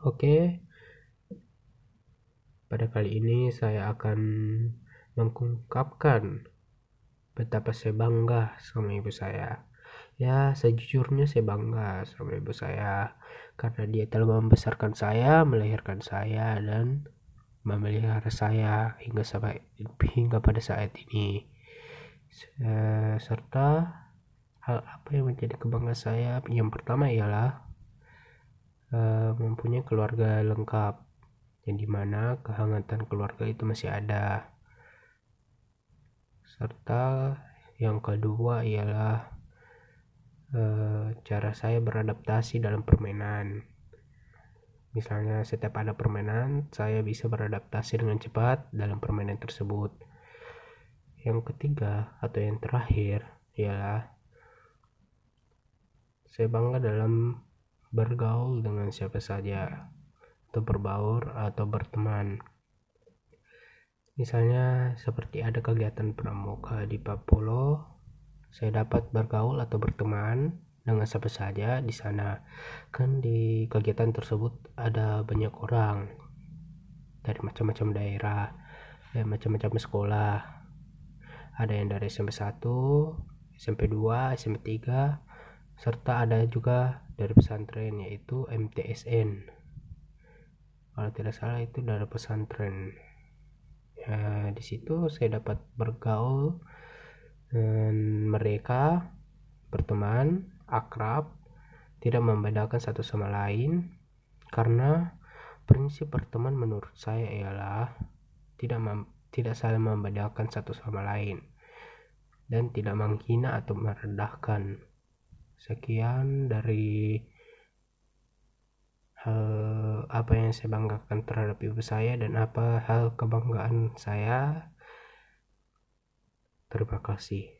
Oke. Pada kali ini saya akan mengungkapkan betapa saya bangga sama ibu saya. Ya, sejujurnya saya bangga sama ibu saya karena dia telah membesarkan saya, melahirkan saya dan memelihara saya hingga sampai hingga pada saat ini. Serta hal apa yang menjadi kebanggaan saya yang pertama ialah uh, mempunyai keluarga lengkap yang di mana kehangatan keluarga itu masih ada. Serta yang kedua ialah e, cara saya beradaptasi dalam permainan. Misalnya setiap ada permainan saya bisa beradaptasi dengan cepat dalam permainan tersebut. Yang ketiga atau yang terakhir ialah saya bangga dalam bergaul dengan siapa saja atau berbaur atau berteman. Misalnya seperti ada kegiatan pramuka di Papolo, saya dapat bergaul atau berteman dengan siapa saja di sana. Kan di kegiatan tersebut ada banyak orang dari macam-macam daerah, dan macam-macam sekolah. Ada yang dari SMP 1, SMP 2, SMP 3, serta ada juga dari pesantren yaitu MTSN kalau tidak salah itu dari pesantren. Ya di situ saya dapat bergaul dengan mereka berteman akrab tidak membedakan satu sama lain karena prinsip berteman menurut saya ialah tidak mem tidak saling membedakan satu sama lain dan tidak menghina atau merendahkan sekian dari hal apa yang saya banggakan terhadap ibu saya dan apa hal kebanggaan saya. Terima kasih